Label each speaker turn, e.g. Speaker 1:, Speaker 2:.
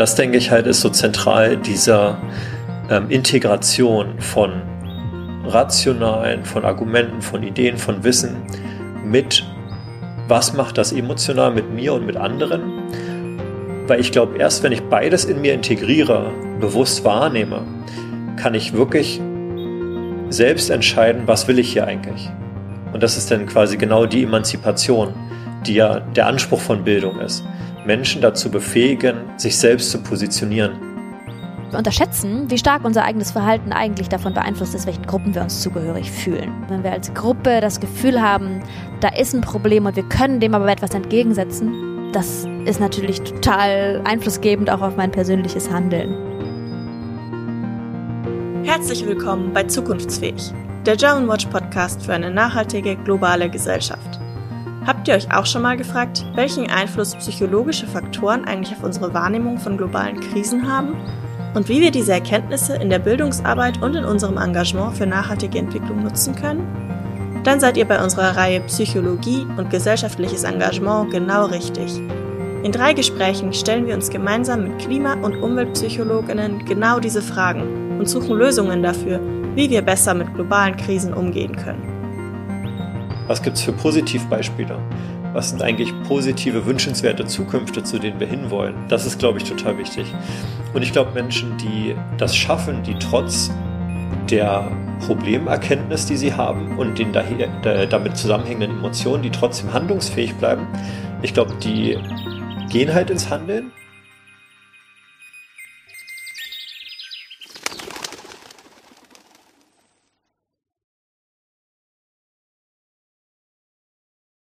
Speaker 1: das denke ich halt ist so zentral dieser ähm, Integration von rationalen, von Argumenten, von Ideen, von Wissen mit, was macht das emotional mit mir und mit anderen. Weil ich glaube, erst wenn ich beides in mir integriere, bewusst wahrnehme, kann ich wirklich selbst entscheiden, was will ich hier eigentlich. Und das ist dann quasi genau die Emanzipation, die ja der Anspruch von Bildung ist. Menschen dazu befähigen, sich selbst zu positionieren.
Speaker 2: Wir unterschätzen, wie stark unser eigenes Verhalten eigentlich davon beeinflusst ist, welchen Gruppen wir uns zugehörig fühlen. Wenn wir als Gruppe das Gefühl haben, da ist ein Problem und wir können dem aber etwas entgegensetzen, das ist natürlich total einflussgebend auch auf mein persönliches Handeln.
Speaker 3: Herzlich willkommen bei Zukunftsfähig, der German Watch Podcast für eine nachhaltige globale Gesellschaft. Habt ihr euch auch schon mal gefragt, welchen Einfluss psychologische Faktoren eigentlich auf unsere Wahrnehmung von globalen Krisen haben und wie wir diese Erkenntnisse in der Bildungsarbeit und in unserem Engagement für nachhaltige Entwicklung nutzen können? Dann seid ihr bei unserer Reihe Psychologie und gesellschaftliches Engagement genau richtig. In drei Gesprächen stellen wir uns gemeinsam mit Klima- und Umweltpsychologinnen genau diese Fragen und suchen Lösungen dafür, wie wir besser mit globalen Krisen umgehen können.
Speaker 1: Was gibt es für Positivbeispiele? Was sind eigentlich positive, wünschenswerte Zukünfte, zu denen wir hinwollen? Das ist, glaube ich, total wichtig. Und ich glaube, Menschen, die das schaffen, die trotz der Problemerkenntnis, die sie haben und den daher, damit zusammenhängenden Emotionen, die trotzdem handlungsfähig bleiben, ich glaube, die gehen halt ins Handeln